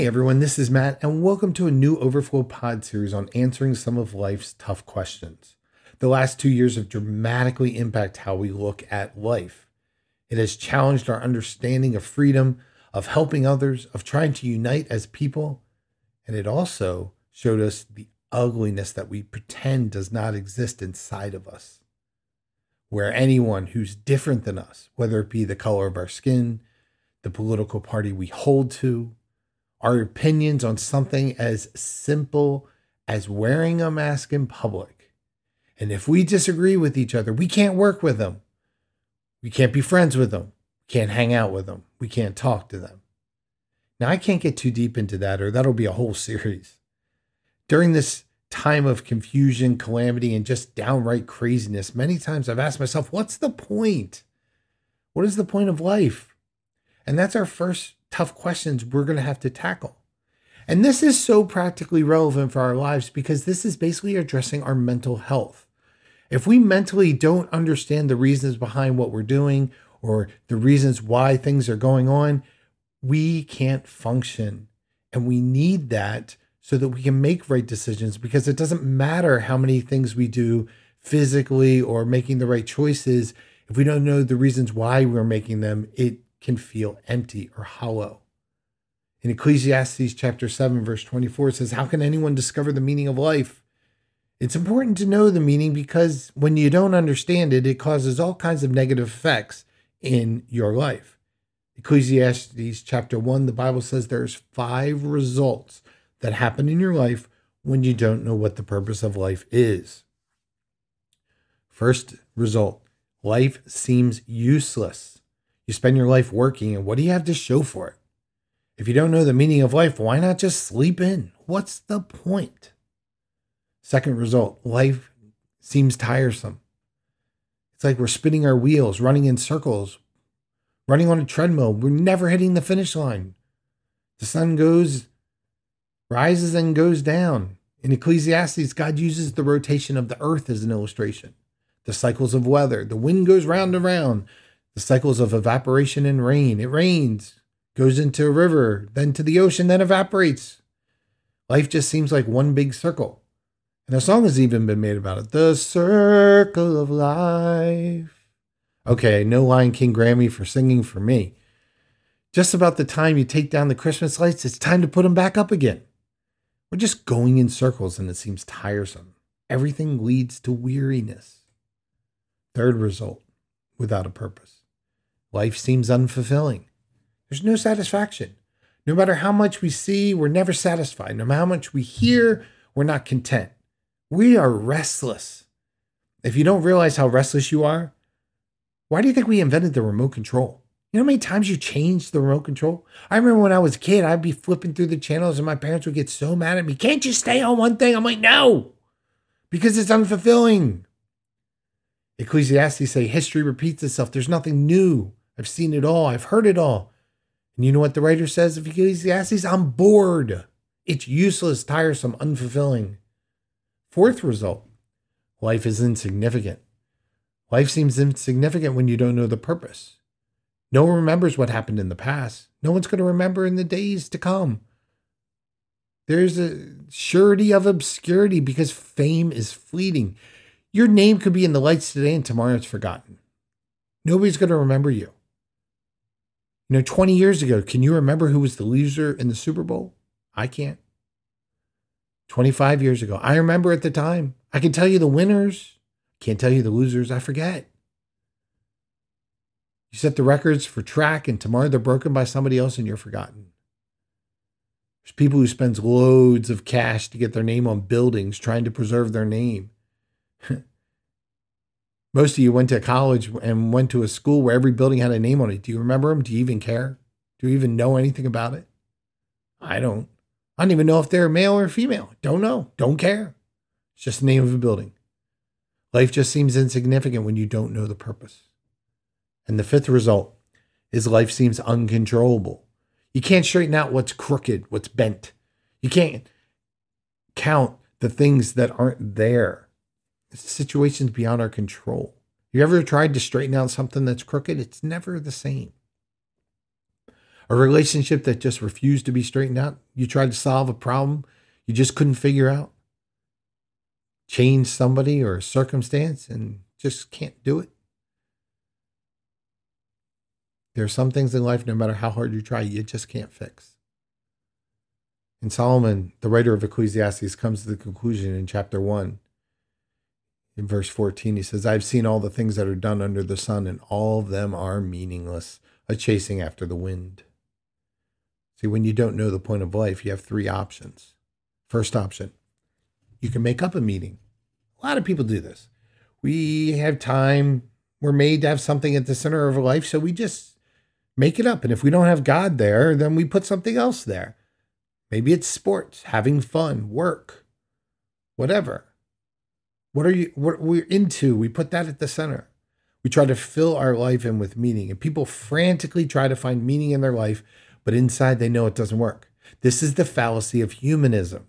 Hey everyone, this is Matt, and welcome to a new Overflow Pod series on answering some of life's tough questions. The last two years have dramatically impacted how we look at life. It has challenged our understanding of freedom, of helping others, of trying to unite as people, and it also showed us the ugliness that we pretend does not exist inside of us. Where anyone who's different than us, whether it be the color of our skin, the political party we hold to, our opinions on something as simple as wearing a mask in public. And if we disagree with each other, we can't work with them. We can't be friends with them. We can't hang out with them. We can't talk to them. Now, I can't get too deep into that, or that'll be a whole series. During this time of confusion, calamity, and just downright craziness, many times I've asked myself, what's the point? What is the point of life? And that's our first tough questions we're going to have to tackle. And this is so practically relevant for our lives because this is basically addressing our mental health. If we mentally don't understand the reasons behind what we're doing or the reasons why things are going on, we can't function. And we need that so that we can make right decisions because it doesn't matter how many things we do physically or making the right choices. If we don't know the reasons why we're making them, it can feel empty or hollow. In Ecclesiastes chapter 7 verse 24 it says, "How can anyone discover the meaning of life?" It's important to know the meaning because when you don't understand it, it causes all kinds of negative effects in your life. Ecclesiastes chapter 1, the Bible says there's five results that happen in your life when you don't know what the purpose of life is. First result, life seems useless. You spend your life working, and what do you have to show for it? If you don't know the meaning of life, why not just sleep in? What's the point? Second result life seems tiresome. It's like we're spinning our wheels, running in circles, running on a treadmill. We're never hitting the finish line. The sun goes, rises, and goes down. In Ecclesiastes, God uses the rotation of the earth as an illustration. The cycles of weather. The wind goes round and round the cycles of evaporation and rain. It rains, goes into a river, then to the ocean, then evaporates. Life just seems like one big circle. And a song has even been made about it The Circle of Life. Okay, no Lion King Grammy for singing for me. Just about the time you take down the Christmas lights, it's time to put them back up again. We're just going in circles and it seems tiresome. Everything leads to weariness. Third result without a purpose. Life seems unfulfilling. There's no satisfaction. No matter how much we see, we're never satisfied. No matter how much we hear, we're not content. We are restless. If you don't realize how restless you are, why do you think we invented the remote control? You know how many times you changed the remote control? I remember when I was a kid, I'd be flipping through the channels and my parents would get so mad at me. Can't you stay on one thing? I'm like, no, because it's unfulfilling. Ecclesiastes say history repeats itself. There's nothing new. I've seen it all. I've heard it all. And you know what the writer says of Ecclesiastes? I'm bored. It's useless, tiresome, unfulfilling. Fourth result life is insignificant. Life seems insignificant when you don't know the purpose. No one remembers what happened in the past. No one's going to remember in the days to come. There's a surety of obscurity because fame is fleeting. Your name could be in the lights today and tomorrow it's forgotten. Nobody's going to remember you. You know, 20 years ago, can you remember who was the loser in the Super Bowl? I can't. 25 years ago, I remember at the time. I can tell you the winners, can't tell you the losers. I forget. You set the records for track, and tomorrow they're broken by somebody else, and you're forgotten. There's people who spends loads of cash to get their name on buildings, trying to preserve their name. Most of you went to college and went to a school where every building had a name on it. Do you remember them? Do you even care? Do you even know anything about it? I don't. I don't even know if they're male or female. Don't know. Don't care. It's just the name of a building. Life just seems insignificant when you don't know the purpose. And the fifth result is life seems uncontrollable. You can't straighten out what's crooked, what's bent. You can't count the things that aren't there situations beyond our control. You ever tried to straighten out something that's crooked? It's never the same. A relationship that just refused to be straightened out? You tried to solve a problem you just couldn't figure out? Change somebody or a circumstance and just can't do it? There are some things in life, no matter how hard you try, you just can't fix. And Solomon, the writer of Ecclesiastes, comes to the conclusion in chapter 1, in verse 14. He says, I've seen all the things that are done under the sun, and all of them are meaningless, a chasing after the wind. See, when you don't know the point of life, you have three options. First option, you can make up a meaning. A lot of people do this. We have time, we're made to have something at the center of our life, so we just make it up. And if we don't have God there, then we put something else there. Maybe it's sports, having fun, work, whatever. What are you what we're into? We put that at the center. We try to fill our life in with meaning. And people frantically try to find meaning in their life, but inside they know it doesn't work. This is the fallacy of humanism.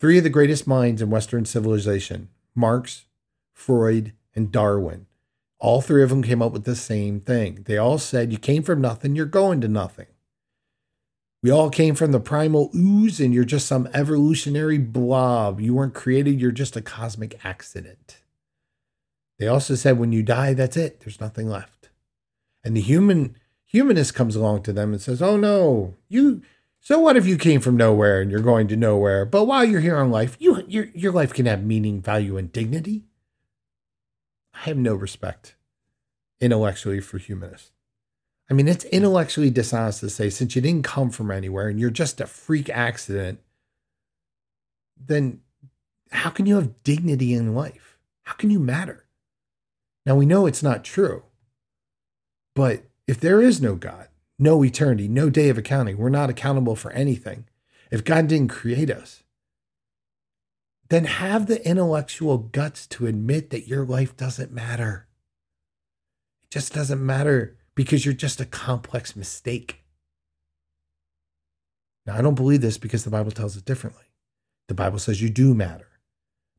Three of the greatest minds in Western civilization, Marx, Freud, and Darwin, all three of them came up with the same thing. They all said, You came from nothing, you're going to nothing. We all came from the primal ooze, and you're just some evolutionary blob. You weren't created, you're just a cosmic accident. They also said when you die, that's it. There's nothing left. And the human humanist comes along to them and says, Oh no, you so what if you came from nowhere and you're going to nowhere? But while you're here on life, you your your life can have meaning, value, and dignity. I have no respect intellectually for humanists. I mean, it's mm. intellectually dishonest to say since you didn't come from anywhere and you're just a freak accident, then how can you have dignity in life? How can you matter? Now, we know it's not true, but if there is no God, no eternity, no day of accounting, we're not accountable for anything. If God didn't create us, then have the intellectual guts to admit that your life doesn't matter. It just doesn't matter because you're just a complex mistake. Now, I don't believe this because the Bible tells us differently. The Bible says you do matter.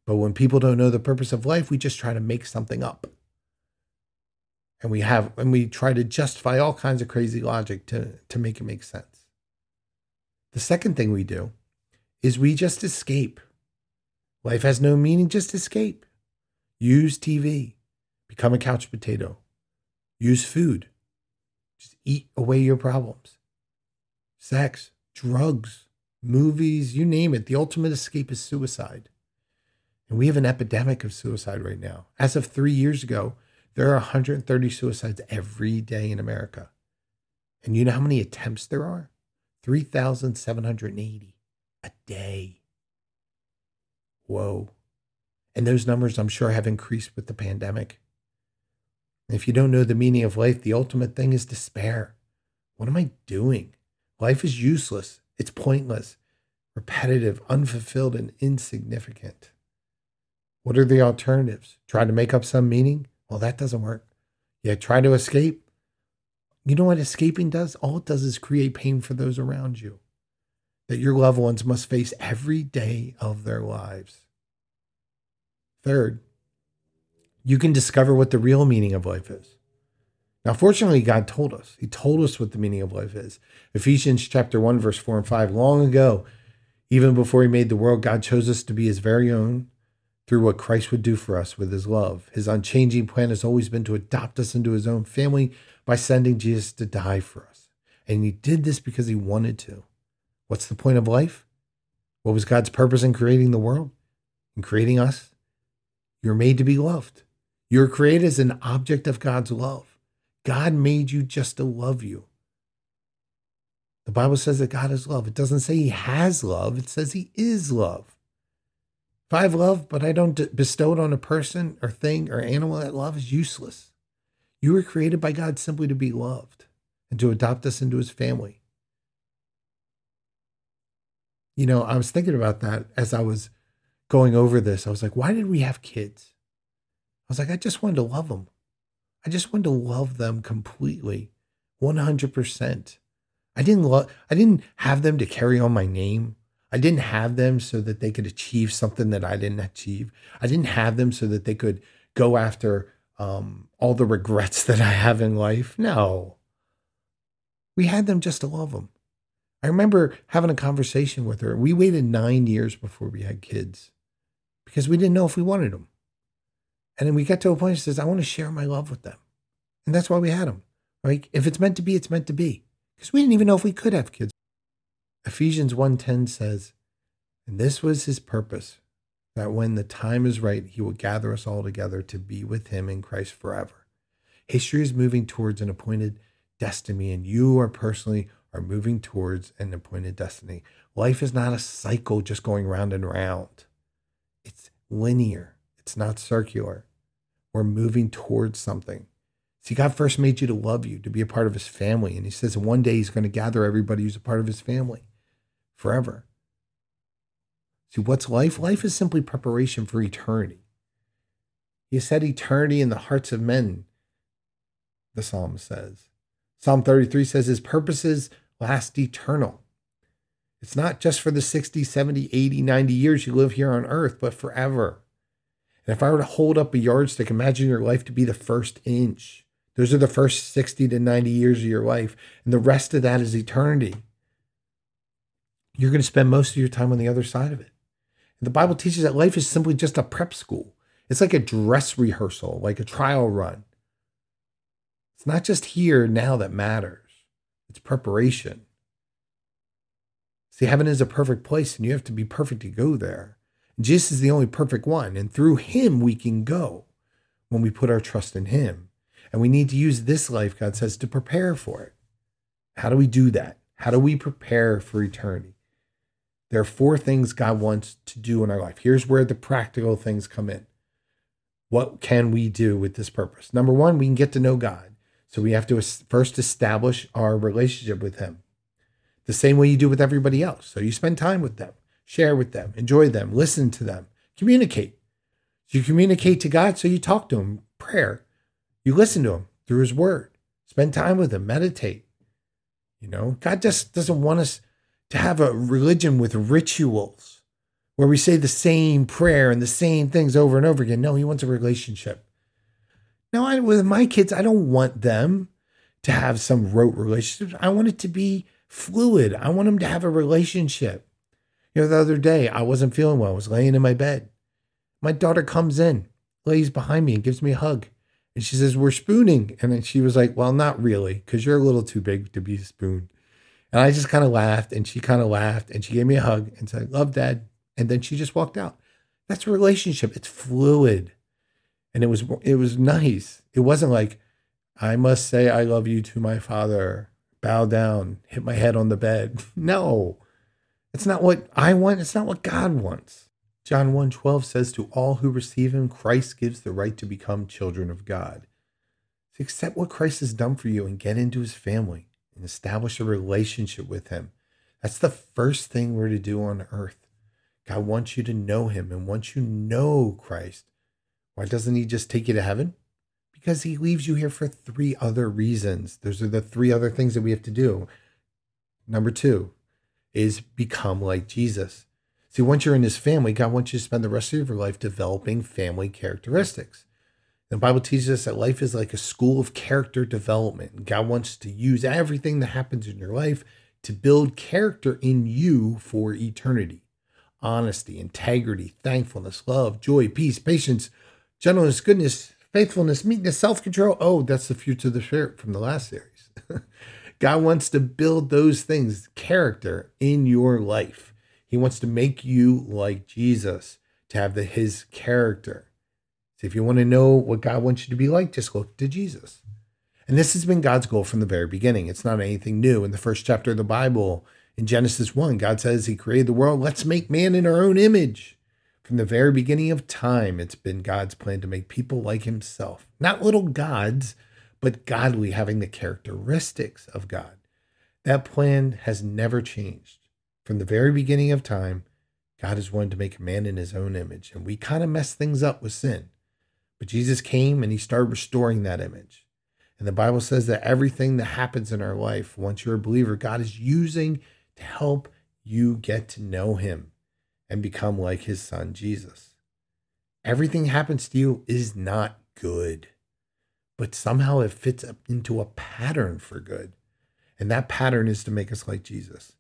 But when people don't know the purpose of life, we just try to make something up. And we have and we try to justify all kinds of crazy logic to, to make it make sense. The second thing we do is we just escape. Life has no meaning, just escape. Use TV, become a couch potato, use food, just eat away your problems. Sex, drugs, movies, you name it. The ultimate escape is suicide. And we have an epidemic of suicide right now. As of three years ago, there are 130 suicides every day in America. And you know how many attempts there are? 3,780 a day. Whoa. And those numbers, I'm sure, have increased with the pandemic. If you don't know the meaning of life, the ultimate thing is despair. What am I doing? Life is useless, it's pointless, repetitive, unfulfilled, and insignificant. What are the alternatives? Try to make up some meaning? Well, that doesn't work. Yeah, try to escape. You know what escaping does? All it does is create pain for those around you that your loved ones must face every day of their lives. Third, you can discover what the real meaning of life is. Now, fortunately, God told us. He told us what the meaning of life is. Ephesians chapter 1, verse 4 and 5. Long ago, even before he made the world, God chose us to be his very own through what Christ would do for us with his love. His unchanging plan has always been to adopt us into his own family by sending Jesus to die for us. And he did this because he wanted to. What's the point of life? What was God's purpose in creating the world? In creating us? You're made to be loved. You're created as an object of God's love. God made you just to love you. The Bible says that God is love. It doesn't say he has love, it says he is love. If I have love, but I don't bestow it on a person or thing or animal, that love is useless. You were created by God simply to be loved and to adopt us into his family. You know, I was thinking about that as I was going over this. I was like, why did we have kids? I was like, I just wanted to love them. I just wanted to love them completely, 100%. I didn't love, I didn't have them to carry on my name. I didn't have them so that they could achieve something that I didn't achieve. I didn't have them so that they could go after um, all the regrets that I have in life. No. We had them just to love them. I remember having a conversation with her. We waited nine years before we had kids because we didn't know if we wanted them. And then we got to a point she says, I want to share my love with them. And that's why we had them. Like if it's meant to be, it's meant to be. Because we didn't even know if we could have kids. Ephesians 1:10 says, and this was his purpose, that when the time is right, he will gather us all together to be with him in Christ forever. History is moving towards an appointed destiny, and you are personally are moving towards an appointed destiny. Life is not a cycle just going round and round. It's linear. It's not circular. We're moving towards something. See, God first made you to love you, to be a part of his family. And he says one day he's going to gather everybody who's a part of his family forever. See, what's life? Life is simply preparation for eternity. He set eternity in the hearts of men, the psalm says. Psalm 33 says his purposes last eternal. It's not just for the 60, 70, 80, 90 years you live here on earth, but forever. And if I were to hold up a yardstick, imagine your life to be the first inch. Those are the first 60 to 90 years of your life. And the rest of that is eternity. You're going to spend most of your time on the other side of it. And the Bible teaches that life is simply just a prep school. It's like a dress rehearsal, like a trial run. It's not just here now that matters, it's preparation. See, heaven is a perfect place, and you have to be perfect to go there. Jesus is the only perfect one, and through him we can go when we put our trust in him. And we need to use this life, God says, to prepare for it. How do we do that? How do we prepare for eternity? There are four things God wants to do in our life. Here's where the practical things come in. What can we do with this purpose? Number one, we can get to know God. So we have to first establish our relationship with Him the same way you do with everybody else. So you spend time with them, share with them, enjoy them, listen to them, communicate. You communicate to God, so you talk to Him, prayer. You listen to Him through His Word, spend time with Him, meditate. You know, God just doesn't want us to have a religion with rituals where we say the same prayer and the same things over and over again. No, he wants a relationship. Now, I, with my kids, I don't want them to have some rote relationship. I want it to be fluid. I want them to have a relationship. You know, the other day, I wasn't feeling well. I was laying in my bed. My daughter comes in, lays behind me, and gives me a hug. And she says, We're spooning. And then she was like, Well, not really, because you're a little too big to be spooned. And I just kind of laughed and she kind of laughed and she gave me a hug and said, Love dad. And then she just walked out. That's a relationship. It's fluid. And it was it was nice. It wasn't like, I must say I love you to my father, bow down, hit my head on the bed. No. It's not what I want. It's not what God wants. John 1:12 says to all who receive him Christ gives the right to become children of God. So accept what Christ has done for you and get into his family and establish a relationship with Him. That's the first thing we're to do on earth. God wants you to know Him. And once you know Christ, why doesn't He just take you to heaven? Because He leaves you here for three other reasons. Those are the three other things that we have to do. Number two is become like Jesus. See, once you're in His family, God wants you to spend the rest of your life developing family characteristics. The Bible teaches us that life is like a school of character development. God wants to use everything that happens in your life to build character in you for eternity. Honesty, integrity, thankfulness, love, joy, peace, patience, gentleness, goodness, faithfulness, meekness, self control. Oh, that's the fruits of the Spirit from the last series. God wants to build those things, character in your life. He wants to make you like Jesus, to have the, his character. So if you want to know what God wants you to be like, just look to Jesus. And this has been God's goal from the very beginning. It's not anything new. In the first chapter of the Bible, in Genesis 1, God says He created the world. Let's make man in our own image. From the very beginning of time, it's been God's plan to make people like Himself. Not little gods, but godly, having the characteristics of God. That plan has never changed. From the very beginning of time, God has wanted to make man in His own image. And we kind of mess things up with sin. But Jesus came and he started restoring that image. And the Bible says that everything that happens in our life, once you're a believer, God is using to help you get to know him and become like his son, Jesus. Everything happens to you is not good, but somehow it fits into a pattern for good. And that pattern is to make us like Jesus.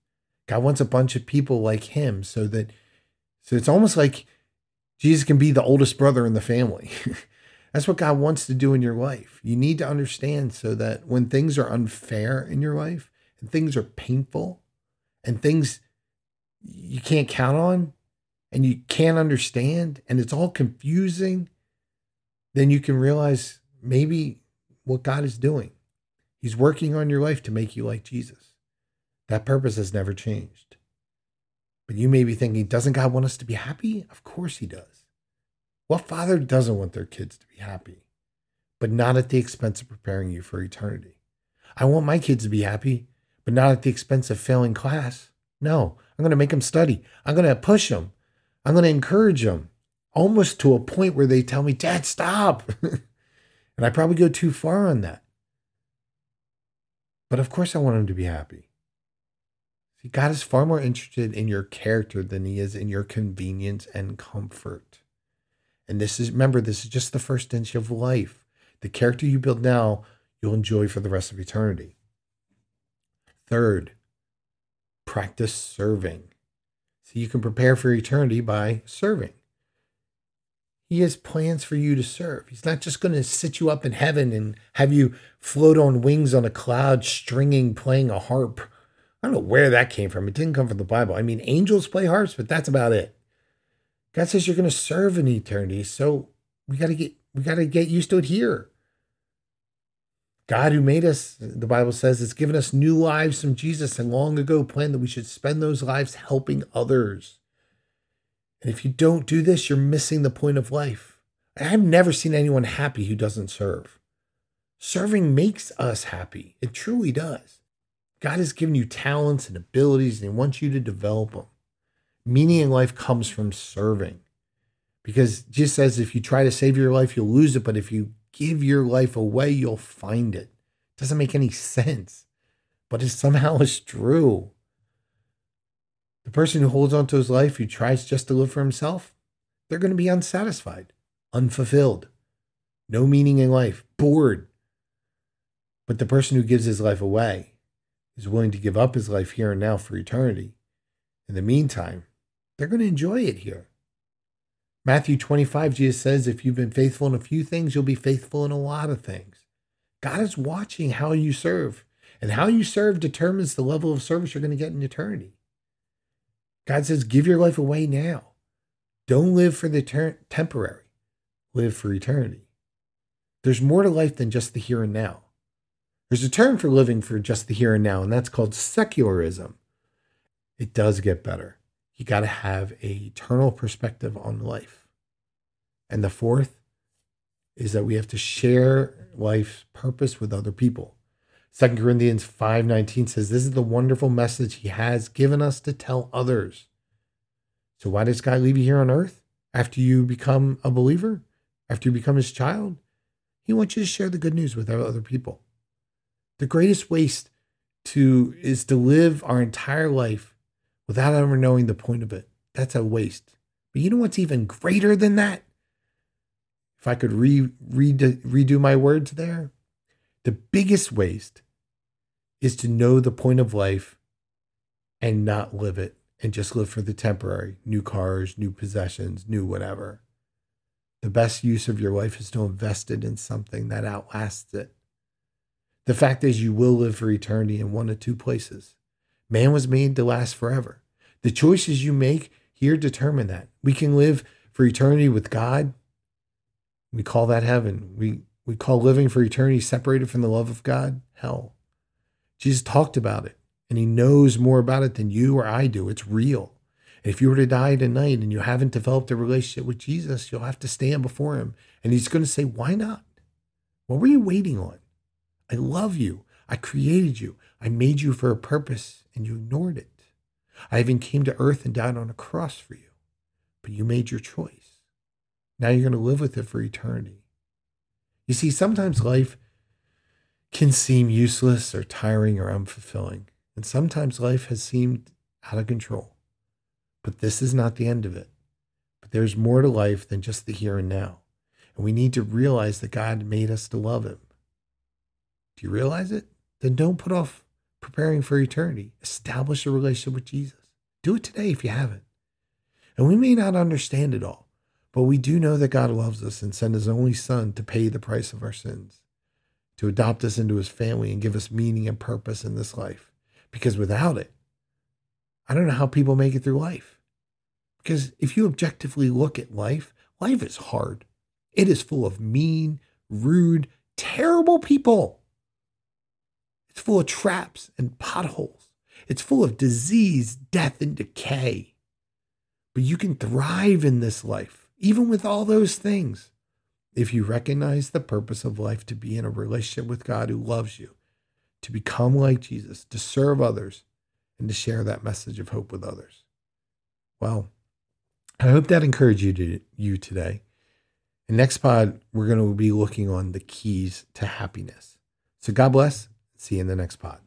God wants a bunch of people like him so that so it's almost like Jesus can be the oldest brother in the family. That's what God wants to do in your life. You need to understand so that when things are unfair in your life and things are painful and things you can't count on and you can't understand and it's all confusing, then you can realize maybe what God is doing. He's working on your life to make you like Jesus. That purpose has never changed. But you may be thinking, doesn't God want us to be happy? Of course He does. What father doesn't want their kids to be happy, but not at the expense of preparing you for eternity? I want my kids to be happy, but not at the expense of failing class. No, I'm going to make them study. I'm going to push them. I'm going to encourage them almost to a point where they tell me, Dad, stop. and I probably go too far on that. But of course, I want them to be happy. See, God is far more interested in your character than he is in your convenience and comfort. And this is, remember, this is just the first inch of life. The character you build now, you'll enjoy for the rest of eternity. Third, practice serving. So you can prepare for eternity by serving. He has plans for you to serve. He's not just going to sit you up in heaven and have you float on wings on a cloud, stringing, playing a harp. I don't know where that came from. It didn't come from the Bible. I mean, angels play harps, but that's about it. God says you're going to serve in eternity, so we got to get we got to get used to it here. God, who made us, the Bible says, has given us new lives from Jesus and long ago planned that we should spend those lives helping others. And if you don't do this, you're missing the point of life. I've never seen anyone happy who doesn't serve. Serving makes us happy. It truly does. God has given you talents and abilities, and He wants you to develop them. Meaning in life comes from serving. Because Jesus says if you try to save your life, you'll lose it. But if you give your life away, you'll find it. it doesn't make any sense, but it somehow is true. The person who holds on to his life, who tries just to live for himself, they're going to be unsatisfied, unfulfilled, no meaning in life, bored. But the person who gives his life away is willing to give up his life here and now for eternity. In the meantime, they're going to enjoy it here. Matthew 25, Jesus says, If you've been faithful in a few things, you'll be faithful in a lot of things. God is watching how you serve, and how you serve determines the level of service you're going to get in eternity. God says, give your life away now. Don't live for the ter- temporary, live for eternity. There's more to life than just the here and now. There's a term for living for just the here and now, and that's called secularism. It does get better. You got to have a eternal perspective on life. And the fourth is that we have to share life's purpose with other people. 2 Corinthians 5:19 says this is the wonderful message he has given us to tell others. So why does God leave you here on earth after you become a believer? After you become his child? He wants you to share the good news with other people. The greatest waste to is to live our entire life without ever knowing the point of it. That's a waste. But you know what's even greater than that? If I could re, redo, redo my words there, the biggest waste is to know the point of life and not live it and just live for the temporary new cars, new possessions, new whatever. The best use of your life is to invest it in something that outlasts it. The fact is, you will live for eternity in one of two places. Man was made to last forever. The choices you make here determine that. We can live for eternity with God. We call that heaven. We, we call living for eternity separated from the love of God hell. Jesus talked about it and he knows more about it than you or I do. It's real. And if you were to die tonight and you haven't developed a relationship with Jesus, you'll have to stand before him and he's going to say, Why not? What were you waiting on? I love you. I created you. I made you for a purpose and you ignored it. I even came to earth and died on a cross for you, but you made your choice. Now you're going to live with it for eternity. You see, sometimes life can seem useless or tiring or unfulfilling. And sometimes life has seemed out of control. But this is not the end of it. But there's more to life than just the here and now. And we need to realize that God made us to love Him. Do you realize it? Then don't put off preparing for eternity. Establish a relationship with Jesus. Do it today if you haven't. And we may not understand it all, but we do know that God loves us and sent his only son to pay the price of our sins, to adopt us into his family and give us meaning and purpose in this life. Because without it, I don't know how people make it through life. Because if you objectively look at life, life is hard. It is full of mean, rude, terrible people. It's full of traps and potholes. It's full of disease, death, and decay. But you can thrive in this life, even with all those things, if you recognize the purpose of life to be in a relationship with God who loves you, to become like Jesus, to serve others, and to share that message of hope with others. Well, I hope that encouraged you, to, you today. In next pod, we're going to be looking on the keys to happiness. So God bless. See you in the next pod.